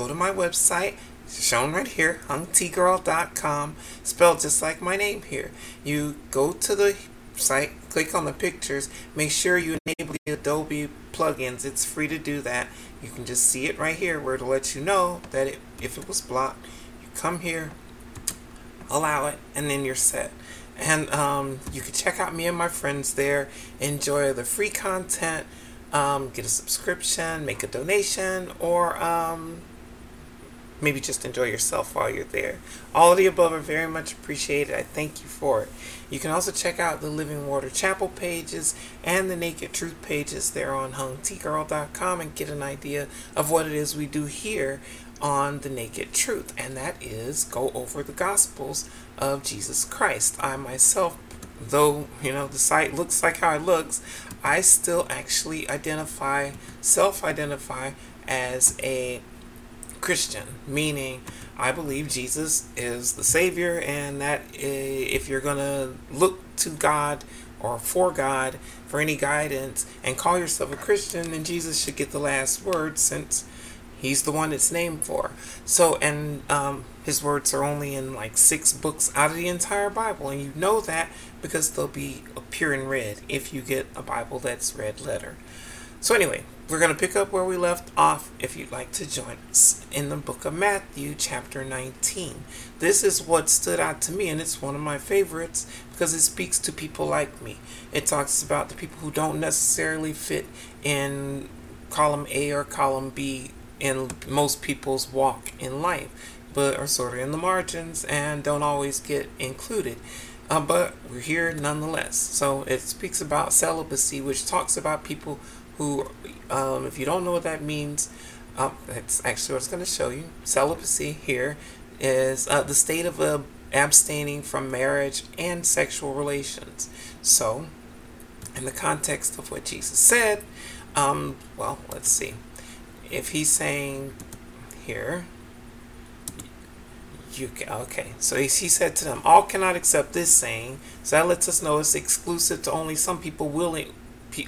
go to my website, shown right here, hungtgirl.com, spelled just like my name here. You go to the site, click on the pictures, make sure you enable the Adobe plugins. It's free to do that. You can just see it right here where to let you know that it, if it was blocked, you come here, allow it, and then you're set. And um, you can check out me and my friends there, enjoy the free content, um, get a subscription, make a donation, or um, maybe just enjoy yourself while you're there. All of the above are very much appreciated. I thank you for it. You can also check out the Living Water Chapel pages and the Naked Truth pages there on hungtgirl.com and get an idea of what it is we do here on the Naked Truth, and that is go over the Gospels of Jesus Christ. I myself, though you know the site looks like how it looks, I still actually identify, self-identify as a Christian, meaning I believe Jesus is the Savior, and that if you're going to look to God or for God for any guidance and call yourself a Christian, then Jesus should get the last word since He's the one it's named for. So, and um, his words are only in like six books out of the entire Bible, and you know that because they'll be appear in red if you get a Bible that's red letter. So, anyway, we're going to pick up where we left off if you'd like to join us in the book of Matthew, chapter 19. This is what stood out to me, and it's one of my favorites because it speaks to people like me. It talks about the people who don't necessarily fit in column A or column B in most people's walk in life, but are sort of in the margins and don't always get included. Uh, but we're here nonetheless. So it speaks about celibacy, which talks about people who, um, if you don't know what that means, uh, that's actually what it's going to show you. Celibacy here is uh, the state of uh, abstaining from marriage and sexual relations. So, in the context of what Jesus said, um, well, let's see if he's saying here, you can, okay, so he, he said to them, all cannot accept this saying, so that lets us know it's exclusive to only some people willing,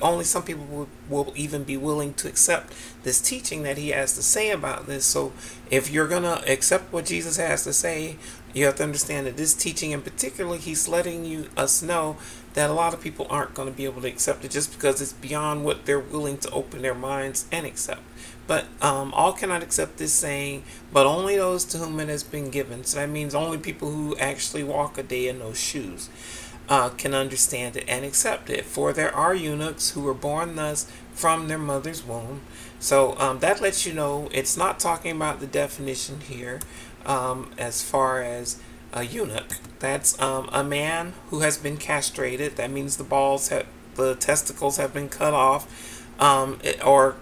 only some people will, will even be willing to accept this teaching that he has to say about this. So if you're going to accept what Jesus has to say, you have to understand that this teaching in particular, he's letting you us know that a lot of people aren't going to be able to accept it just because it's beyond what they're willing to open their minds and accept. But um, all cannot accept this saying, but only those to whom it has been given. So that means only people who actually walk a day in those shoes uh, can understand it and accept it. For there are eunuchs who were born thus from their mother's womb. So um, that lets you know it's not talking about the definition here um, as far as a eunuch. That's um, a man who has been castrated. That means the balls have, the testicles have been cut off, um, or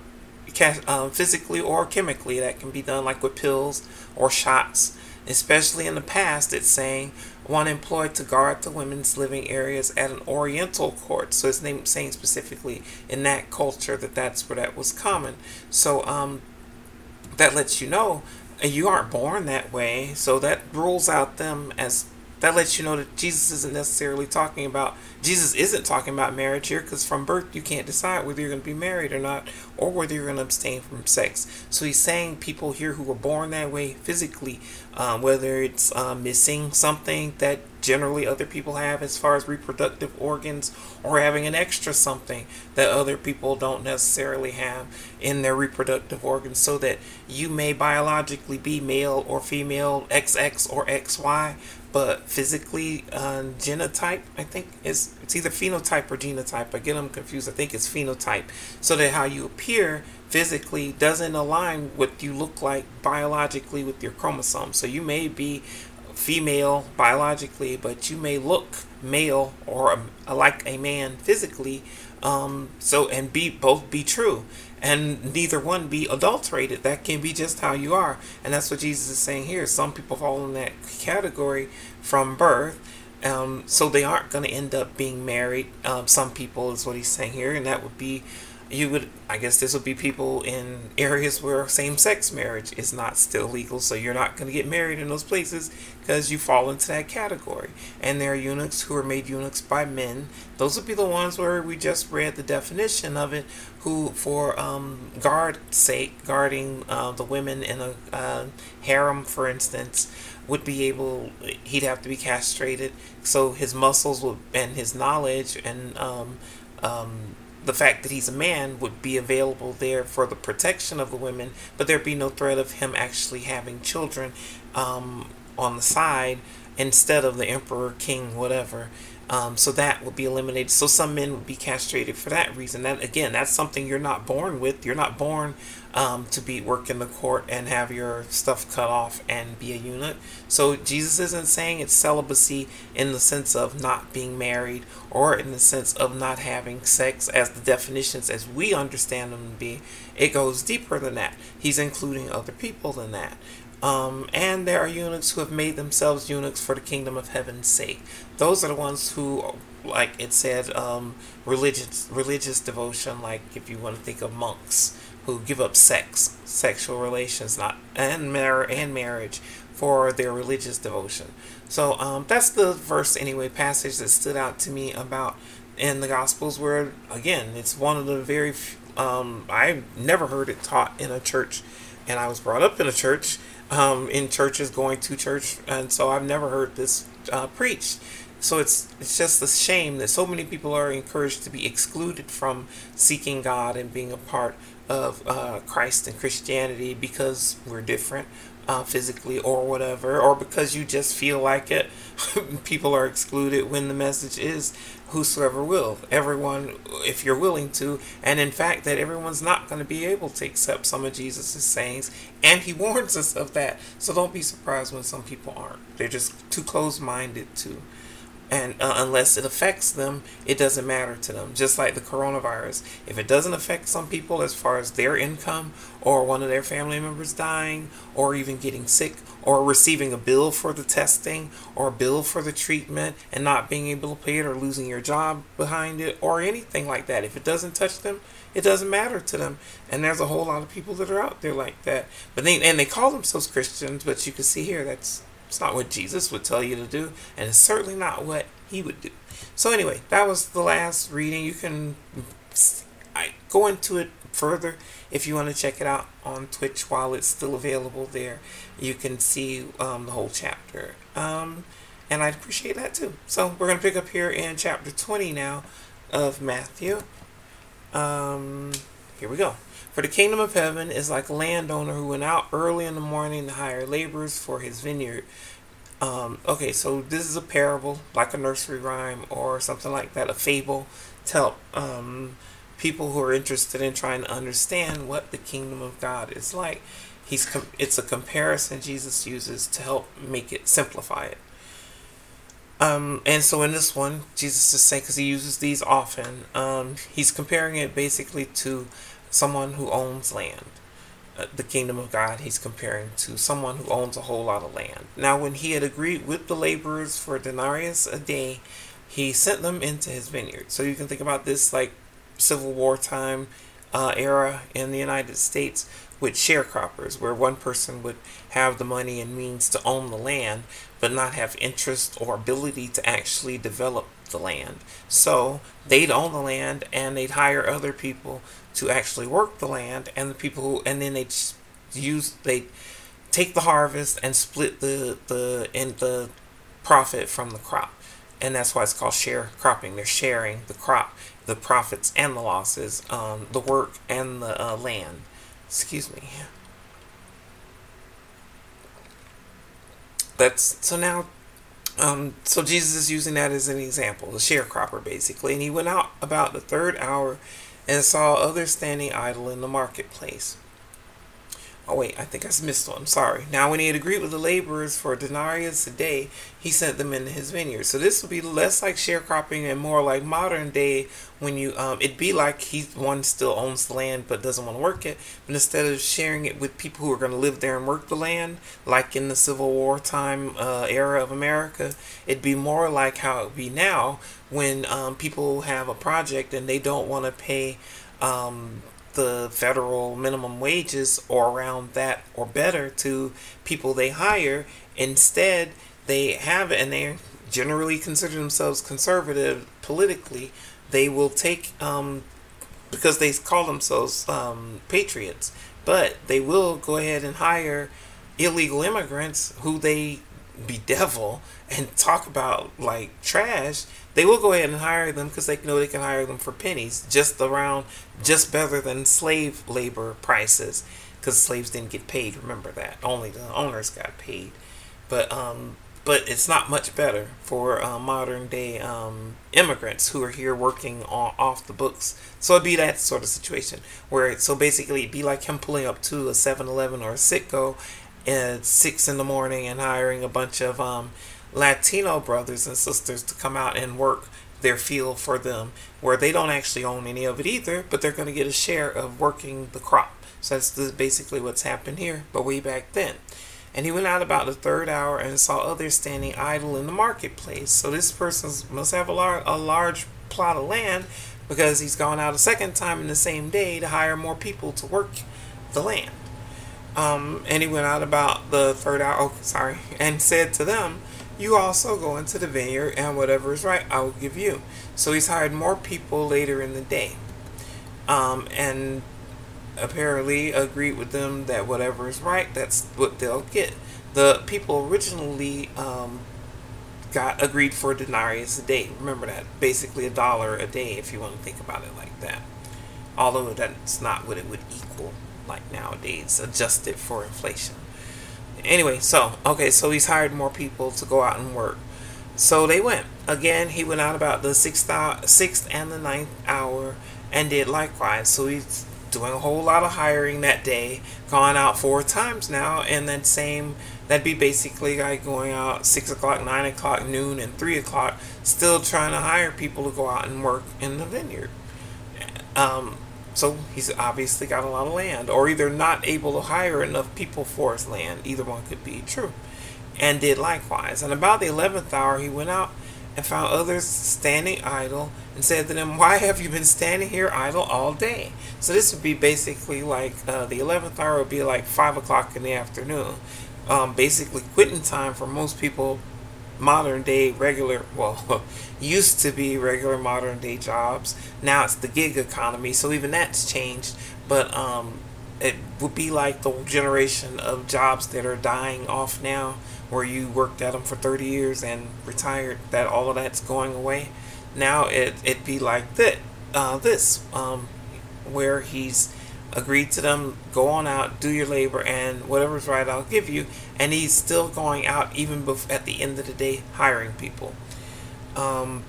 um, physically or chemically. That can be done like with pills or shots. Especially in the past, it's saying one employed to guard the women's living areas at an Oriental court. So it's name, saying specifically in that culture that that's where that was common. So um, that lets you know you aren't born that way. So that rules out them as that lets you know that Jesus isn't necessarily talking about Jesus isn't talking about marriage here because from birth you can't decide whether you're going to be married or not or whether you're going to abstain from sex. So he's saying people here who were born that way physically, um, whether it's um, missing something that generally other people have as far as reproductive organs or having an extra something that other people don't necessarily have in their reproductive organs so that you may biologically be male or female XX or XY but physically uh, genotype i think is it's either phenotype or genotype. I get them confused. I think it's phenotype. So that how you appear physically doesn't align what you look like biologically with your chromosomes so you may be female biologically but you may look male or a, like a man physically um, so and be both be true and neither one be adulterated. That can be just how you are. And that's what Jesus is saying here. Some people fall in that category from birth. Um, so they aren't going to end up being married. Um, some people is what he's saying here, and that would be you would i guess this would be people in areas where same-sex marriage is not still legal so you're not going to get married in those places because you fall into that category. And there are eunuchs who are made eunuchs by men. Those would be the ones where we just read the definition of it who for um, guard sake guarding uh, the women in a uh, harem for instance would be able he'd have to be castrated. So his muscles would and his knowledge and um, um, the fact that he's a man would be available there for the protection of the women, but there'd be no threat of him actually having children um, on the side instead of the emperor, king, whatever. Um, so that would be eliminated. So some men would be castrated for that reason. That again, that's something you're not born with. You're not born um, to be work in the court and have your stuff cut off and be a eunuch. So Jesus isn't saying it's celibacy in the sense of not being married or in the sense of not having sex as the definitions as we understand them to be. It goes deeper than that. He's including other people than that. Um, and there are eunuchs who have made themselves eunuchs for the kingdom of heaven's sake. Those are the ones who, like it said, um, religious religious devotion. Like if you want to think of monks who give up sex, sexual relations, not and mar- and marriage for their religious devotion. So um, that's the verse anyway passage that stood out to me about in the Gospels, where again it's one of the very um, I've never heard it taught in a church, and I was brought up in a church um, in churches, going to church, and so I've never heard this uh, preached. So it's it's just a shame that so many people are encouraged to be excluded from seeking God and being a part of uh, Christ and Christianity because we're different uh, physically or whatever, or because you just feel like it. people are excluded when the message is whosoever will. Everyone, if you're willing to, and in fact, that everyone's not going to be able to accept some of Jesus' sayings, and he warns us of that. So don't be surprised when some people aren't. They're just too close minded to and uh, unless it affects them it doesn't matter to them. Just like the coronavirus if it doesn't affect some people as far as their income or one of their family members dying or even getting sick or receiving a bill for the testing or a bill for the treatment and not being able to pay it or losing your job behind it or anything like that if it doesn't touch them it doesn't matter to them. And there's a whole lot of people that are out there like that. But they and they call themselves christians but you can see here that's it's not what Jesus would tell you to do, and it's certainly not what he would do. So anyway, that was the last reading. You can I go into it further if you want to check it out on Twitch while it's still available there. You can see um, the whole chapter. Um, and I'd appreciate that too. So we're going to pick up here in chapter 20 now of Matthew. Um, here we go. For the kingdom of heaven is like a landowner who went out early in the morning to hire laborers for his vineyard. Um, okay, so this is a parable, like a nursery rhyme or something like that, a fable to help um, people who are interested in trying to understand what the kingdom of God is like. He's com- it's a comparison Jesus uses to help make it simplify it. Um, and so in this one, Jesus is saying, because he uses these often, um, he's comparing it basically to someone who owns land. Uh, the kingdom of God he's comparing to someone who owns a whole lot of land. Now, when he had agreed with the laborers for a denarius a day, he sent them into his vineyard. So you can think about this like Civil War time uh, era in the United States with sharecroppers, where one person would have the money and means to own the land, but not have interest or ability to actually develop the land. So they'd own the land and they'd hire other people to actually work the land, and the people who, and then they'd use they take the harvest and split the the in the profit from the crop, and that's why it's called sharecropping. They're sharing the crop, the profits and the losses, um, the work and the uh, land. Excuse me. That's so now. Um, so Jesus is using that as an example, the sharecropper basically, and he went out about the third hour and saw others standing idle in the marketplace. Oh wait, I think I missed one. Sorry. Now when he had agreed with the laborers for denarius a day, he sent them into his vineyard. So this would be less like sharecropping and more like modern day when you um it'd be like he one still owns the land but doesn't want to work it. But instead of sharing it with people who are going to live there and work the land, like in the Civil War time uh, era of America, it'd be more like how it would be now when um, people have a project and they don't want to pay um, the federal minimum wages or around that or better to people they hire. Instead, they have and they generally consider themselves conservative politically. They will take um, because they call themselves um, patriots, but they will go ahead and hire illegal immigrants who they bedevil and talk about like trash, they will go ahead and hire them because they know they can hire them for pennies, just around, just better than slave labor prices, because slaves didn't get paid. Remember that only the owners got paid, but um, but it's not much better for uh, modern day um, immigrants who are here working on, off the books. So it'd be that sort of situation where so basically it'd be like him pulling up to a 7-Eleven or a Citgo at six in the morning and hiring a bunch of um, Latino brothers and sisters to come out and work their field for them, where they don't actually own any of it either, but they're going to get a share of working the crop. So that's the, basically what's happened here, but way back then. And he went out about the third hour and saw others standing idle in the marketplace. So this person must have a, lar- a large plot of land because he's gone out a second time in the same day to hire more people to work the land. Um, and he went out about the third hour, oh, sorry, and said to them, You also go into the vineyard, and whatever is right, I will give you. So he's hired more people later in the day. Um, and apparently agreed with them that whatever is right, that's what they'll get. The people originally um, got agreed for a denarius a day. Remember that. Basically a dollar a day if you want to think about it like that. Although that's not what it would equal like nowadays, adjusted for inflation. Anyway, so okay, so he's hired more people to go out and work. So they went. Again, he went out about the sixth hour, sixth and the ninth hour, and did likewise. So he's doing a whole lot of hiring that day, gone out four times now, and then same that'd be basically like going out six o'clock, nine o'clock, noon, and three o'clock, still trying to hire people to go out and work in the vineyard. Um, so he's obviously got a lot of land, or either not able to hire enough people for his land. Either one could be true. And did likewise. And about the eleventh hour, he went out and found others standing idle and said to them, Why have you been standing here idle all day? So this would be basically like uh, the 11th hour would be like 5 o'clock in the afternoon. Um, basically, quitting time for most people modern day regular, well, used to be regular modern day jobs. Now it's the gig economy, so even that's changed. But um, it would be like the generation of jobs that are dying off now, where you worked at them for 30 years and retired, that all of that's going away. Now it, it'd be like that, uh, this, um, where he's agreed to them, go on out, do your labor, and whatever's right, I'll give you. And he's still going out, even bef- at the end of the day, hiring people. Um,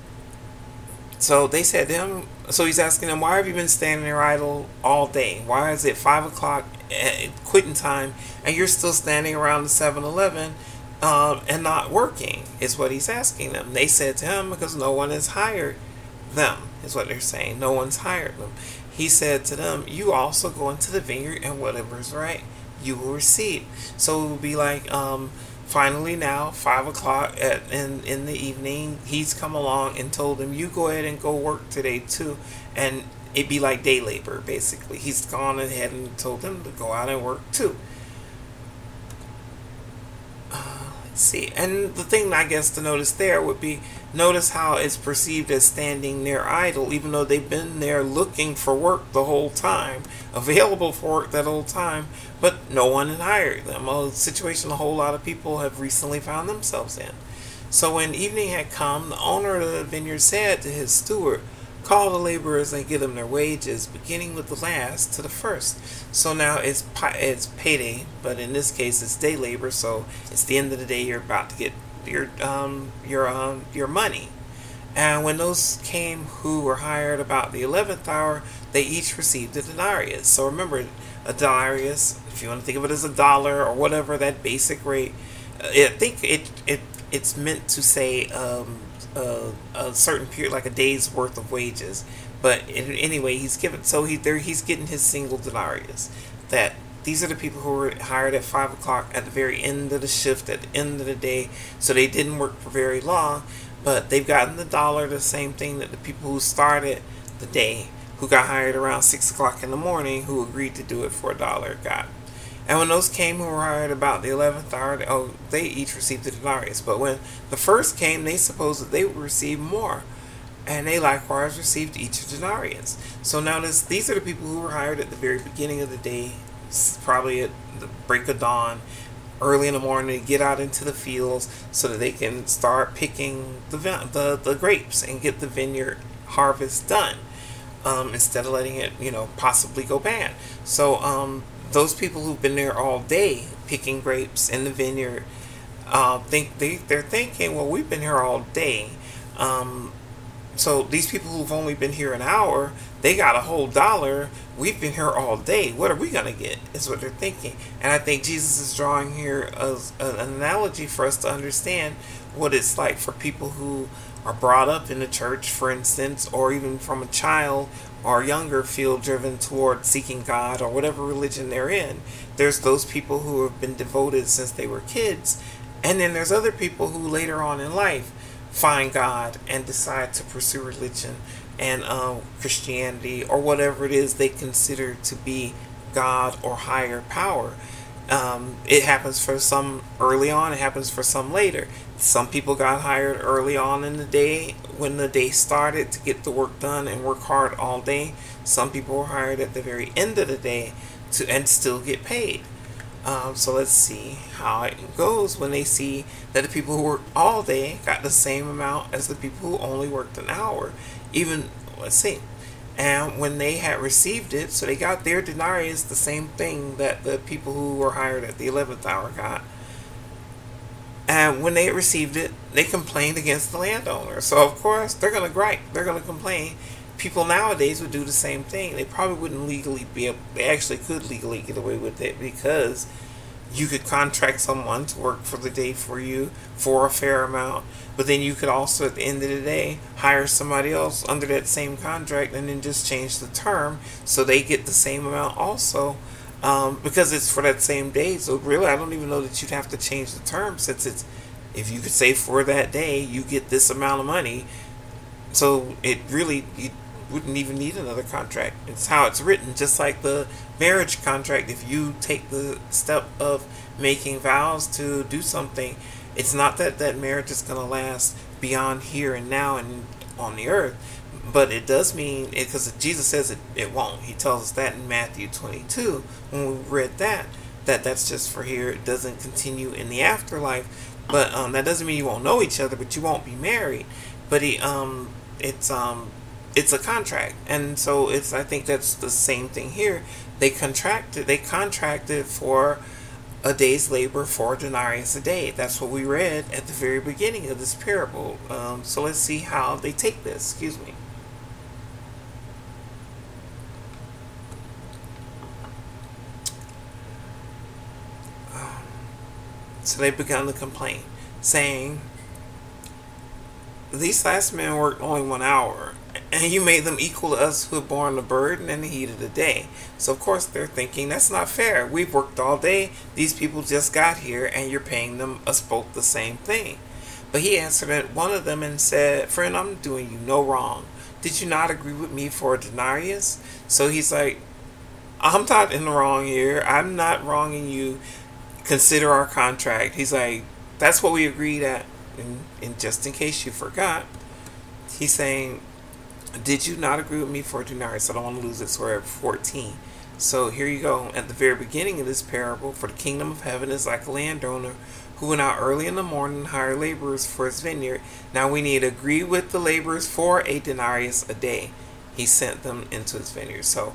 so they said to him, so he's asking them, why have you been standing there idle all day? Why is it 5 o'clock at quitting time and you're still standing around the 7 Eleven um, and not working? Is what he's asking them. They said to him, because no one has hired them, is what they're saying. No one's hired them. He said to them, You also go into the vineyard, and whatever is right, you will receive. So it will be like, um, finally now, five o'clock at, in, in the evening, he's come along and told them, You go ahead and go work today too. And it'd be like day labor, basically. He's gone ahead and told them to go out and work too. See. And the thing I guess to notice there would be notice how it's perceived as standing near idle, even though they've been there looking for work the whole time, available for work that whole time, but no one had hired them. A situation a whole lot of people have recently found themselves in. So when evening had come, the owner of the vineyard said to his steward, Call the laborers and give them their wages, beginning with the last to the first. So now it's it's payday, but in this case it's day labor. So it's the end of the day. You're about to get your um your um your money. And when those came who were hired about the eleventh hour, they each received a denarius. So remember, a denarius, if you want to think of it as a dollar or whatever that basic rate, uh, I think it it it's meant to say um, a, a certain period, like a day's worth of wages. But anyway, he's given so he there he's getting his single denarius. That these are the people who were hired at five o'clock at the very end of the shift, at the end of the day, so they didn't work for very long, but they've gotten the dollar, the same thing that the people who started the day, who got hired around six o'clock in the morning who agreed to do it for a dollar got. And when those came who were hired about the eleventh hour, oh, they each received the denarius. But when the first came, they supposed that they would receive more, and they likewise received each a denarius. So now this, these are the people who were hired at the very beginning of the day, probably at the break of dawn, early in the morning to get out into the fields so that they can start picking the the, the grapes and get the vineyard harvest done um, instead of letting it you know possibly go bad. So um, those people who've been there all day picking grapes in the vineyard uh, think they they're thinking, well, we've been here all day. Um, so these people who've only been here an hour, they got a whole dollar. We've been here all day. What are we gonna get? Is what they're thinking. And I think Jesus is drawing here an analogy for us to understand what it's like for people who are brought up in the church, for instance, or even from a child or younger feel driven toward seeking God or whatever religion they're in. There's those people who have been devoted since they were kids. And then there's other people who later on in life find God and decide to pursue religion and um, Christianity or whatever it is they consider to be God or higher power. Um, it happens for some early on, it happens for some later. Some people got hired early on in the day when the day started to get the work done and work hard all day. Some people were hired at the very end of the day to and still get paid. Um, so let's see how it goes when they see that the people who worked all day got the same amount as the people who only worked an hour. Even, let's see. And when they had received it, so they got their denarius, the same thing that the people who were hired at the 11th hour got. And when they received it, they complained against the landowner. So, of course, they're going to gripe. They're going to complain people nowadays would do the same thing. They probably wouldn't legally be able, they actually could legally get away with it because you could contract someone to work for the day for you for a fair amount, but then you could also at the end of the day hire somebody else under that same contract and then just change the term so they get the same amount also. Um, because it's for that same day, so really, I don't even know that you'd have to change the term since it's if you could say for that day you get this amount of money, so it really you wouldn't even need another contract. It's how it's written, just like the marriage contract. If you take the step of making vows to do something, it's not that that marriage is going to last beyond here and now and on the earth, but it does mean because Jesus says it, it won't. He tells us that in Matthew 22 when we read that that that's just for here. It doesn't continue in the afterlife. But um, that doesn't mean you won't know each other, but you won't be married. But he um, it's um it's a contract and so it's i think that's the same thing here they contracted they contracted for a day's labor for denarius a day. That's what we read at the very beginning of this parable. Um, so let's see how they take this. Excuse me. Um, so they began to complain saying these last men worked only one hour and you made them equal to us who have borne the burden and the heat of the day. So, of course, they're thinking that's not fair. We've worked all day. These people just got here, and you're paying them us both the same thing. But he answered one of them and said, Friend, I'm doing you no wrong. Did you not agree with me for a denarius? So he's like, I'm not in the wrong here. I'm not wronging you. Consider our contract. He's like, That's what we agreed at. And, and just in case you forgot, he's saying, did you not agree with me for a denarius? I don't want to lose it. So we're at 14. So here you go. At the very beginning of this parable, for the kingdom of heaven is like a landowner who went out early in the morning and hired laborers for his vineyard. Now we need to agree with the laborers for a denarius a day. He sent them into his vineyard. So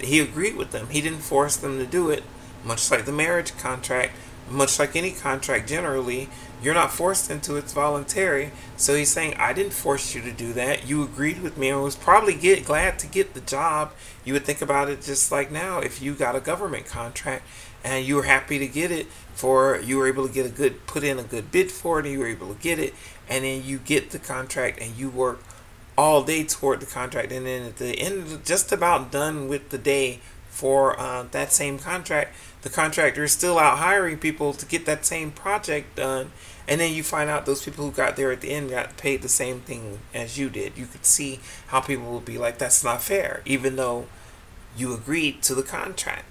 he agreed with them. He didn't force them to do it, much like the marriage contract much like any contract generally, you're not forced into it, it's voluntary. So he's saying, I didn't force you to do that. You agreed with me and was probably get glad to get the job. You would think about it just like now if you got a government contract and you were happy to get it for you were able to get a good put in a good bid for it and you were able to get it and then you get the contract and you work all day toward the contract and then at the end just about done with the day for uh, that same contract the contractor is still out hiring people to get that same project done. And then you find out those people who got there at the end got paid the same thing as you did. You could see how people would be like, that's not fair, even though you agreed to the contract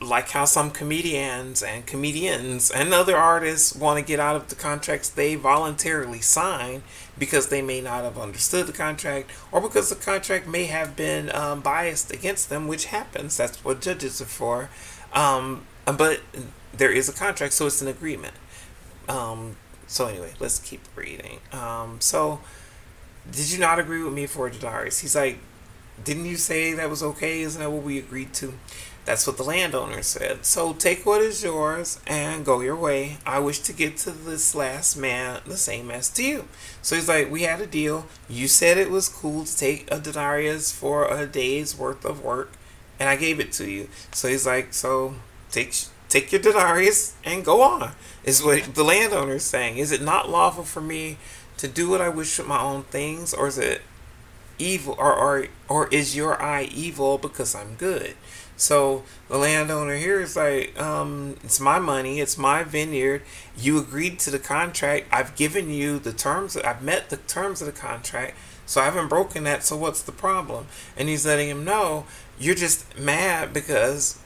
like how some comedians and comedians and other artists want to get out of the contracts they voluntarily sign because they may not have understood the contract or because the contract may have been um, biased against them, which happens. That's what judges are for. Um, but there is a contract, so it's an agreement. Um, so anyway, let's keep reading. Um, so did you not agree with me for denarius? He's like, didn't you say that was okay? Isn't that what we agreed to? That's what the landowner said. So take what is yours and go your way. I wish to get to this last man the same as to you. So he's like, We had a deal. You said it was cool to take a denarius for a day's worth of work, and I gave it to you. So he's like, So take take your denarius and go on. Is what the landowner is saying. Is it not lawful for me to do what I wish with my own things, or is it evil or or or is your eye evil because I'm good? So the landowner here is like, um, it's my money, it's my vineyard. You agreed to the contract. I've given you the terms. I've met the terms of the contract. So I haven't broken that. So what's the problem? And he's letting him know you're just mad because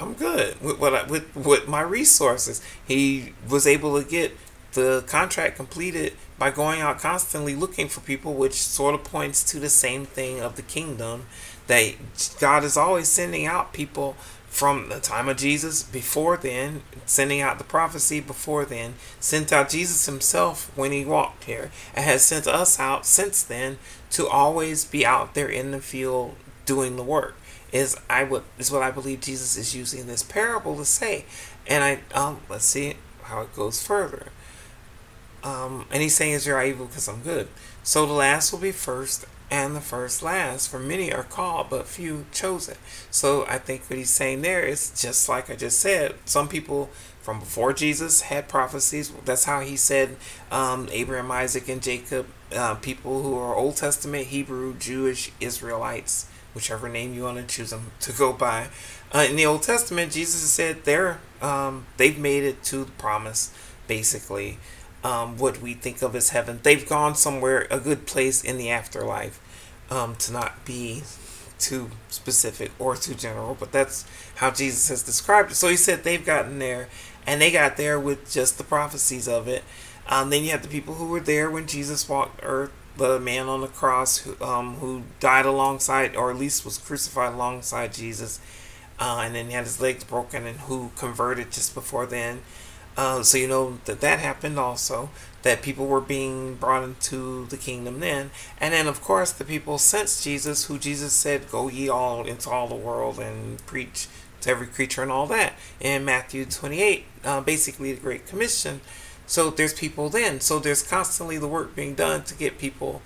I'm good with what I, with with my resources. He was able to get the contract completed by going out constantly looking for people, which sort of points to the same thing of the kingdom that God is always sending out people from the time of Jesus before then, sending out the prophecy before then, sent out Jesus himself when he walked here, and has sent us out since then to always be out there in the field doing the work. Is I would is what I believe Jesus is using this parable to say, and I um let's see how it goes further. Um, and he's saying, "Is your evil because I'm good?" So the last will be first, and the first last. For many are called, but few chosen. So I think what he's saying there is just like I just said. Some people from before Jesus had prophecies. That's how he said um, Abraham, Isaac, and Jacob. Uh, people who are Old Testament, Hebrew, Jewish, Israelites, whichever name you want to choose them to go by. Uh, in the Old Testament, Jesus said they're um, they've made it to the promise, basically um, what we think of as heaven. They've gone somewhere, a good place in the afterlife, um, to not be too specific or too general, but that's how Jesus has described it. So he said they've gotten there, and they got there with just the prophecies of it. Um, then you have the people who were there when Jesus walked earth, the man on the cross who, um, who died alongside, or at least was crucified alongside Jesus, uh, and then he had his legs broken, and who converted just before then. Uh, so you know that that happened also. That people were being brought into the kingdom then, and then of course the people since Jesus, who Jesus said, "Go ye all into all the world and preach to every creature and all that." In Matthew twenty-eight, uh, basically the Great Commission. So there's people then. So there's constantly the work being done to get people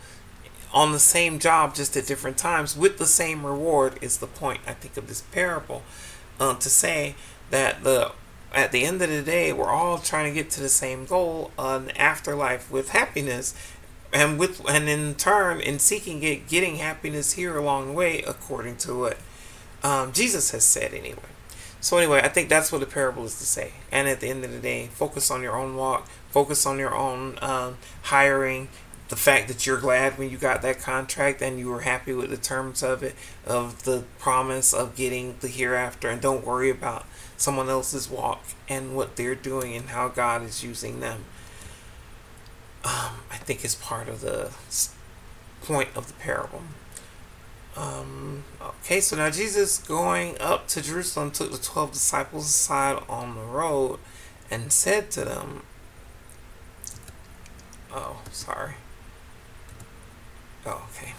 on the same job, just at different times, with the same reward. Is the point I think of this parable uh, to say that the at the end of the day, we're all trying to get to the same goal, an afterlife with happiness, and with and in turn, in seeking it, getting happiness here along the way, according to what um, Jesus has said anyway. So anyway, I think that's what the parable is to say. And at the end of the day, focus on your own walk, focus on your own um, hiring, the fact that you're glad when you got that contract and you were happy with the terms of it, of the promise of getting the hereafter, and don't worry about someone else's walk and what they're doing and how God is using them. Um, I think is part of the point of the parable. Um, okay, so now Jesus going up to Jerusalem took the 12 disciples aside on the road and said to them, Oh, sorry. Oh, okay.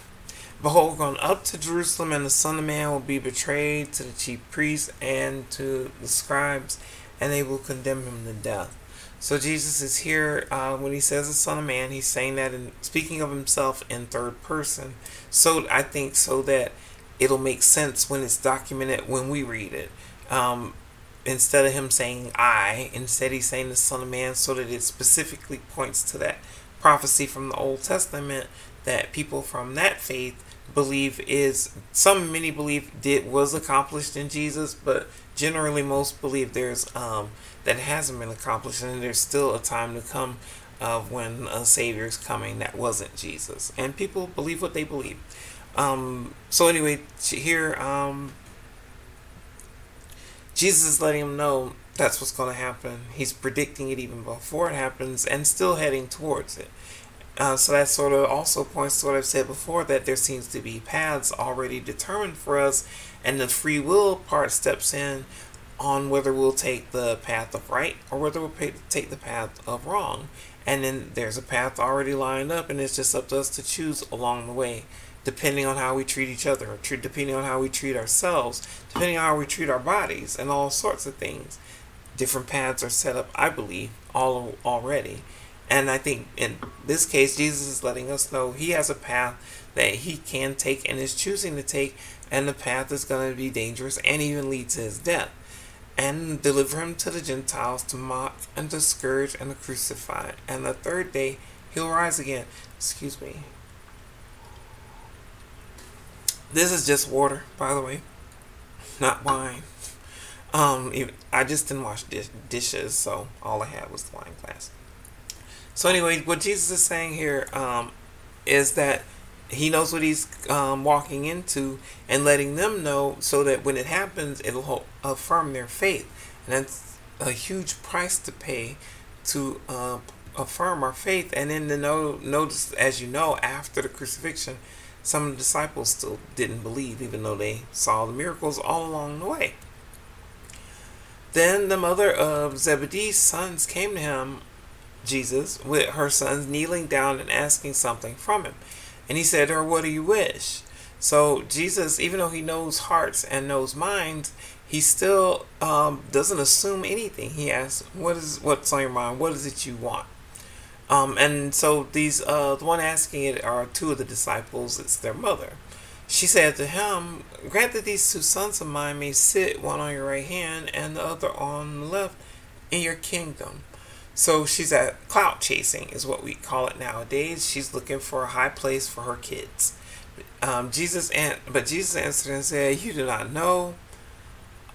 Behold, going up to Jerusalem, and the Son of Man will be betrayed to the chief priests and to the scribes, and they will condemn him to death. So Jesus is here uh, when he says the Son of Man. He's saying that and speaking of himself in third person. So I think so that it'll make sense when it's documented when we read it. Um, instead of him saying I, instead he's saying the Son of Man, so that it specifically points to that prophecy from the Old Testament that people from that faith believe is some many believe did was accomplished in Jesus, but generally most believe there's um, that hasn't been accomplished, and there's still a time to come of when a savior is coming that wasn't Jesus, and people believe what they believe. Um, so anyway, here um, Jesus is letting him know that's what's going to happen. He's predicting it even before it happens, and still heading towards it. Uh, so that sort of also points to what I've said before that there seems to be paths already determined for us, and the free will part steps in on whether we'll take the path of right or whether we'll take the path of wrong. And then there's a path already lined up, and it's just up to us to choose along the way, depending on how we treat each other, depending on how we treat ourselves, depending on how we treat our bodies, and all sorts of things. Different paths are set up, I believe, all already. And I think in this case, Jesus is letting us know he has a path that he can take and is choosing to take, and the path is going to be dangerous and even lead to his death. And deliver him to the Gentiles to mock and to scourge and to crucify. And the third day he'll rise again. Excuse me. This is just water, by the way, not wine. Um, I just didn't wash dish, dishes, so all I had was the wine glass. So anyway, what Jesus is saying here um, is that he knows what he's um, walking into and letting them know so that when it happens, it'll affirm their faith. And that's a huge price to pay to uh, affirm our faith. And then the no, notice, as you know, after the crucifixion, some of the disciples still didn't believe, even though they saw the miracles all along the way. Then the mother of Zebedee's sons came to him Jesus with her sons kneeling down and asking something from him. And he said to her, What do you wish? So Jesus, even though he knows hearts and knows minds, he still um, doesn't assume anything. He asks, "What is what's on your mind? What is it you want?" Um, and so these, uh, the one asking it are two of the disciples. It's their mother. She said to him, "Grant that these two sons of mine may sit, one on your right hand and the other on the left, in your kingdom." So she's at clout chasing, is what we call it nowadays. She's looking for a high place for her kids. Um, Jesus and but Jesus answered and said, "You do not know."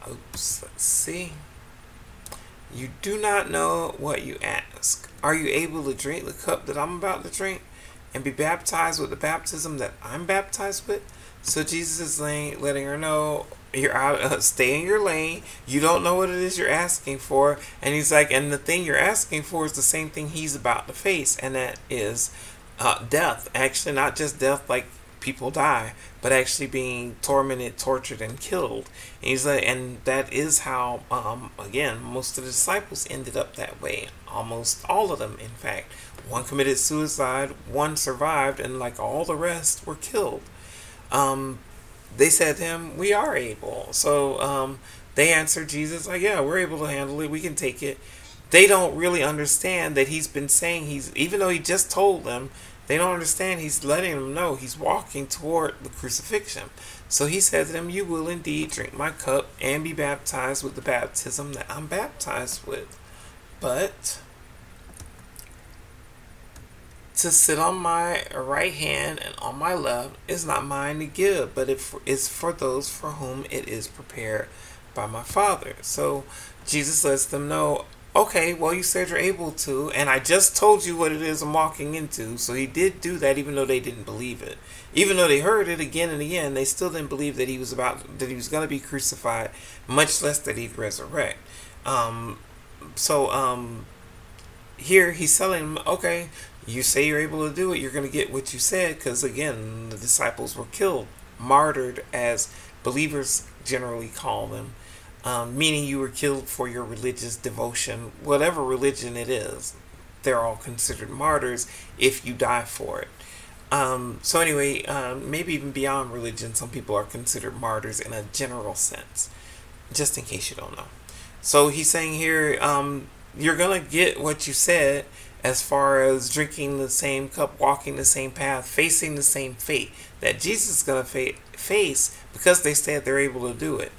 Oops, let's see. You do not know what you ask. Are you able to drink the cup that I'm about to drink, and be baptized with the baptism that I'm baptized with? So Jesus is letting her know you're out uh, stay in your lane. You don't know what it is you're asking for. And he's like and the thing you're asking for is the same thing he's about to face. And that is uh, death. Actually not just death like people die but actually being tormented tortured and killed. And he's like and that is how um, again most of the disciples ended up that way. Almost all of them in fact. One committed suicide one survived and like all the rest were killed. Um, they said to him, We are able. So um, they answered Jesus, like, Yeah, we're able to handle it. We can take it. They don't really understand that he's been saying he's, even though he just told them, they don't understand he's letting them know he's walking toward the crucifixion. So he said to them, You will indeed drink my cup and be baptized with the baptism that I'm baptized with. But to sit on my right hand and on my left is not mine to give, but it is for those for whom it is prepared by my Father. So Jesus lets them know, okay, well, you said you're able to, and I just told you what it is I'm walking into. So he did do that, even though they didn't believe it. Even though they heard it again and again, they still didn't believe that he was about that he was going to be crucified, much less that he'd resurrect. Um, so um, here he's telling them, okay, you say you're able to do it, you're going to get what you said because, again, the disciples were killed, martyred, as believers generally call them, um, meaning you were killed for your religious devotion, whatever religion it is. They're all considered martyrs if you die for it. Um, so, anyway, um, maybe even beyond religion, some people are considered martyrs in a general sense, just in case you don't know. So, he's saying here, um, you're going to get what you said as far as drinking the same cup, walking the same path, facing the same fate that Jesus is going to fa- face because they said they're able to do it.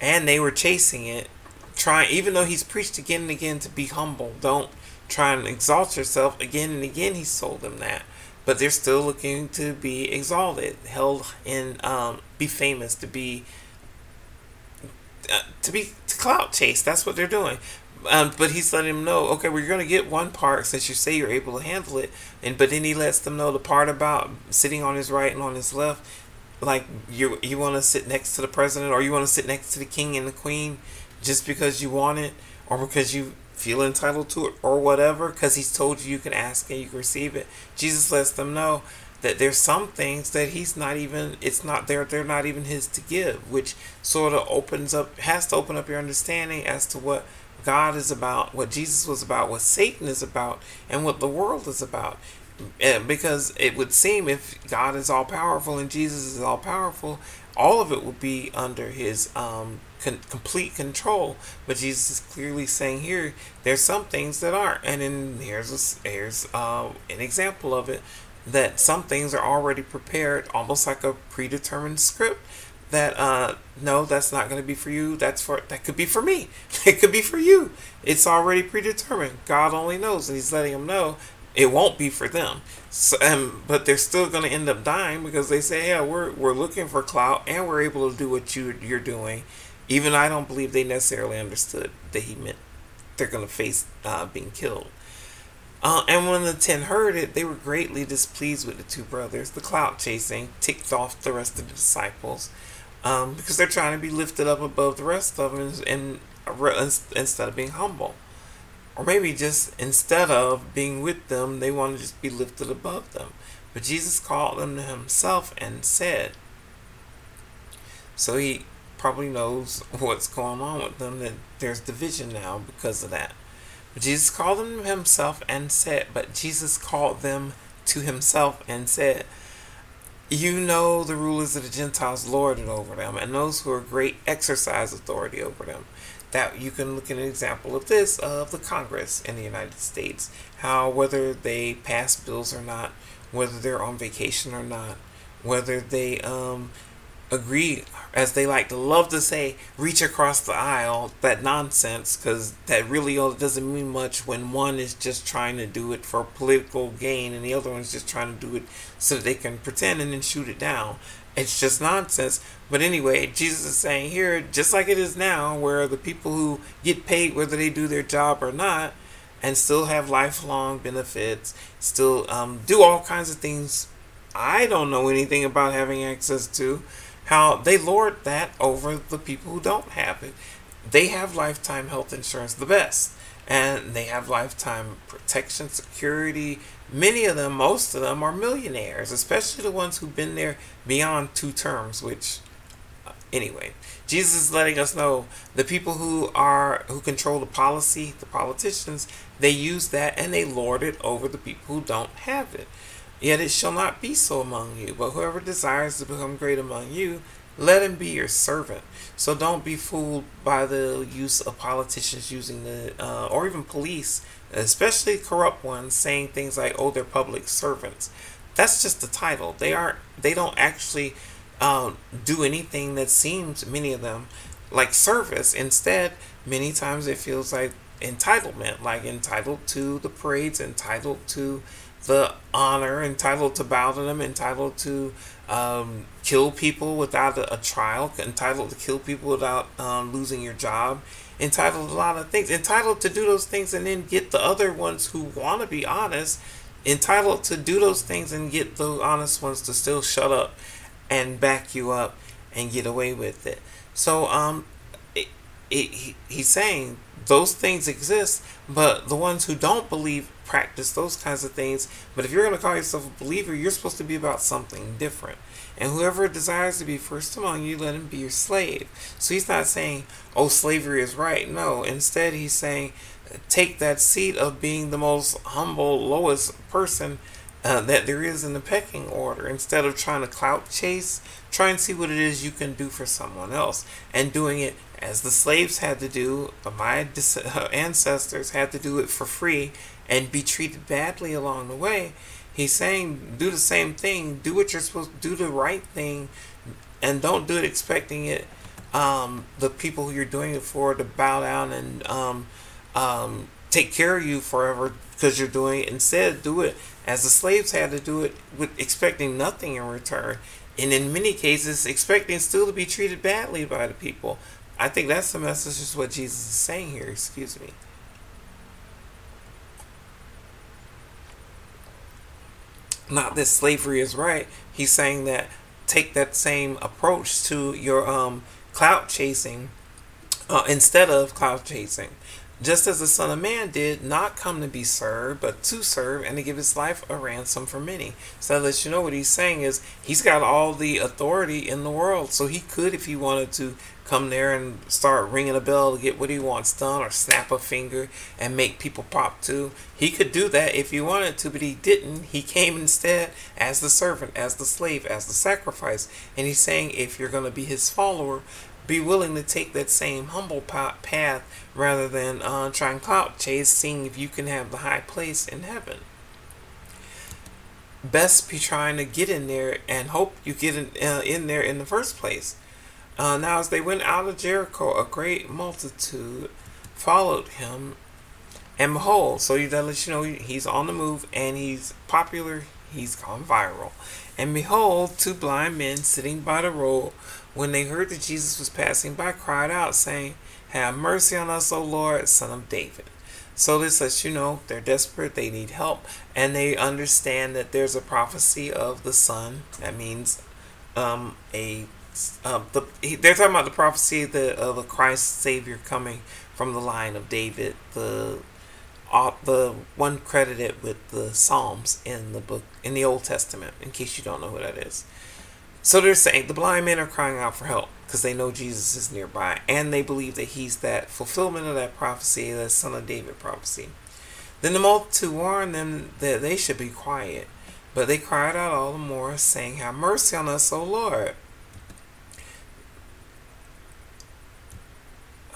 And they were chasing it, trying, even though he's preached again and again to be humble, don't try and exalt yourself. Again and again, he told them that. but they're still looking to be exalted, held in, um, be famous, to be, uh, to be to clout chase. That's what they're doing. Um, but he's letting them know, okay, we're going to get one part since you say you're able to handle it, and but then he lets them know the part about sitting on his right and on his left, like you you want to sit next to the president or you want to sit next to the king and the queen, just because you want it or because you feel entitled to it or whatever, because he's told you you can ask and you can receive it. Jesus lets them know that there's some things that he's not even it's not there they're not even his to give which sort of opens up has to open up your understanding as to what God is about, what Jesus was about, what Satan is about, and what the world is about. And because it would seem if God is all powerful and Jesus is all powerful, all of it would be under his um, con- complete control. But Jesus is clearly saying here, there's some things that aren't. And then here's a, here's uh, an example of it that some things are already prepared, almost like a predetermined script that uh no that's not going to be for you. That's for that could be for me. It could be for you. It's already predetermined. God only knows and he's letting them know. It won't be for them. So, um, but they're still going to end up dying because they say yeah we're, we're looking for clout and we're able to do what you, you're doing. Even i don't believe they necessarily understood that he meant they're going to face uh, being killed. Uh, and when the ten heard it, they were greatly displeased with the two brothers. The clout chasing ticked off the rest of the disciples um, because they're trying to be lifted up above the rest of them and, and instead of being humble. Or maybe just instead of being with them, they want to just be lifted above them. But Jesus called them to himself and said, so he probably knows what's going on with them, that there's division now because of that. But Jesus called them to himself and said, but Jesus called them to himself and said, you know the rulers of the Gentiles lord it over them, and those who are great exercise authority over them. That you can look at an example of this of the Congress in the United States. How whether they pass bills or not, whether they're on vacation or not, whether they um, agree, as they like to love to say, reach across the aisle, that nonsense, because that really doesn't mean much when one is just trying to do it for political gain and the other one's just trying to do it so that they can pretend and then shoot it down. It's just nonsense. But anyway, Jesus is saying here, just like it is now, where the people who get paid whether they do their job or not, and still have lifelong benefits, still um, do all kinds of things I don't know anything about having access to how they lord that over the people who don't have it. They have lifetime health insurance, the best, and they have lifetime protection, security. Many of them, most of them, are millionaires, especially the ones who've been there beyond two terms. Which, uh, anyway, Jesus is letting us know the people who are who control the policy, the politicians, they use that and they lord it over the people who don't have it. Yet it shall not be so among you, but whoever desires to become great among you, let him be your servant. So don't be fooled by the use of politicians using the, uh, or even police, especially corrupt ones, saying things like, "Oh, they're public servants." That's just the title. They aren't. They don't actually um, do anything that seems many of them like service. Instead, many times it feels like entitlement, like entitled to the parades, entitled to the honor, entitled to bow to them, entitled to um, kill people without a, trial, entitled to kill people without um, losing your job, entitled to a lot of things, entitled to do those things and then get the other ones who want to be honest, entitled to do those things and get the honest ones to still shut up and back you up and get away with it. So, um, it, it, he, he's saying those things exist, but the ones who don't believe practice those kinds of things. But if you're going to call yourself a believer, you're supposed to be about something different. And whoever desires to be first among you, let him be your slave. So he's not saying, oh, slavery is right. No, instead, he's saying, take that seat of being the most humble, lowest person uh, that there is in the pecking order. Instead of trying to clout chase, try and see what it is you can do for someone else. And doing it as the slaves had to do, my ancestors had to do it for free and be treated badly along the way. He's saying do the same thing, do what you're supposed to do, the right thing, and don't do it expecting it um, the people who you're doing it for to bow down and um, um, take care of you forever because you're doing it. Instead, do it as the slaves had to do it with expecting nothing in return. And in many cases, expecting still to be treated badly by the people. I think that's the message, is what Jesus is saying here. Excuse me. Not that slavery is right. He's saying that take that same approach to your um, clout chasing uh, instead of clout chasing just as the Son of Man did not come to be served, but to serve and to give his life a ransom for many. So that you know what he's saying is he's got all the authority in the world. So he could, if he wanted to, come there and start ringing a bell to get what he wants done or snap a finger and make people pop too. He could do that if he wanted to, but he didn't. He came instead as the servant, as the slave, as the sacrifice. And he's saying if you're going to be his follower, be willing to take that same humble path rather than uh, trying clout chase, seeing if you can have the high place in heaven. Best be trying to get in there and hope you get in, uh, in there in the first place. Uh, now, as they went out of Jericho, a great multitude followed him. And behold, so that lets you know he's on the move and he's popular, he's gone viral. And behold, two blind men sitting by the road when they heard that Jesus was passing by, cried out, saying, Have mercy on us, O Lord, son of David. So this lets you know they're desperate, they need help, and they understand that there's a prophecy of the Son. That means um, a uh, the, they're talking about the prophecy of the, of a Christ Savior coming from the line of David, the uh, the one credited with the Psalms in the book in the Old Testament. In case you don't know who that is, so they're saying the blind men are crying out for help because they know Jesus is nearby and they believe that he's that fulfillment of that prophecy, that son of David prophecy. Then the multitude warned them that they should be quiet, but they cried out all the more, saying, Have mercy on us, O Lord.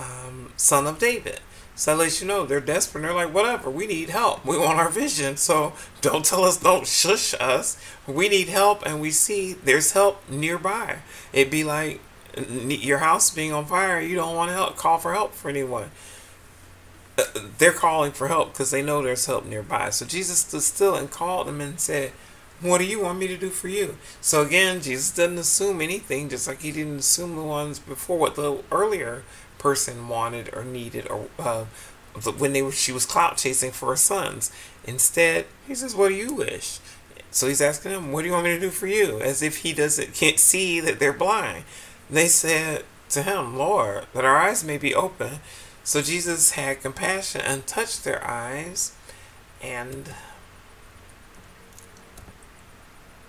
Um, son of David. So that lets you know they're desperate. They're like, whatever, we need help. We want our vision. So don't tell us, don't shush us. We need help, and we see there's help nearby. It'd be like your house being on fire. You don't want to help, call for help for anyone. Uh, they're calling for help because they know there's help nearby. So Jesus stood still and called them and said, what do you want me to do for you? So again, Jesus doesn't assume anything, just like he didn't assume the ones before what the earlier person wanted or needed or uh, when they she was clout chasing for her sons. Instead, he says, "What do you wish?" So he's asking them, "What do you want me to do for you?" As if he doesn't can't see that they're blind. they said to him, "Lord, that our eyes may be open." So Jesus had compassion and touched their eyes, and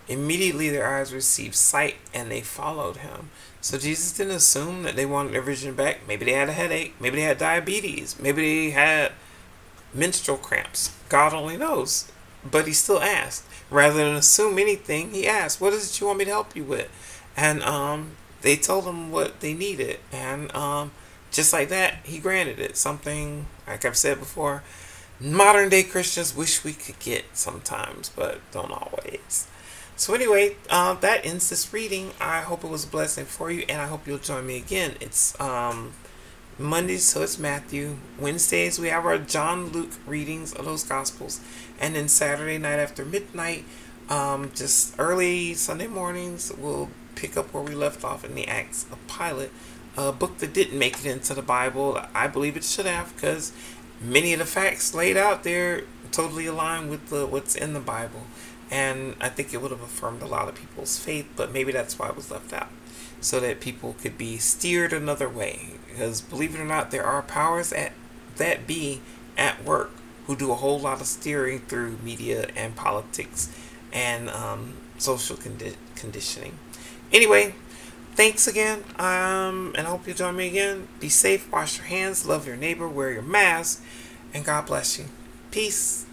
immediately their eyes received sight, and they followed him. So Jesus didn't assume that they wanted their vision back. Maybe they had a headache. Maybe they had diabetes. Maybe they had menstrual cramps. God only knows. But he still asked. Rather than assume anything, he asked, What is it you want me to help you with? And um, they told him what they needed. And um, just like that, he granted it. Something, like I've said before, modern day Christians wish we could get sometimes, but don't always. So anyway, uh, that ends this reading. I hope it was a blessing for you, and I hope you'll join me again. It's um, Mondays, so it's Matthew. Wednesdays, we have our John Luke readings of those Gospels. And then Saturday night after midnight, um, just early Sunday mornings, we'll pick up where we left off in the Acts of Pilate, a book that didn't make it into the Bible. I believe it should have, because many of the facts laid out there totally align with the, what's in the Bible. And I think it would have affirmed a lot of people's faith, but maybe that's why it was left out. So that people could be steered another way. Because believe it or not, there are powers at that be at work who do a whole lot of steering through media and politics and um, social condi- conditioning. Anyway, thanks again, um, and I hope you join me again. Be safe, wash your hands, love your neighbor, wear your mask, and God bless you. Peace.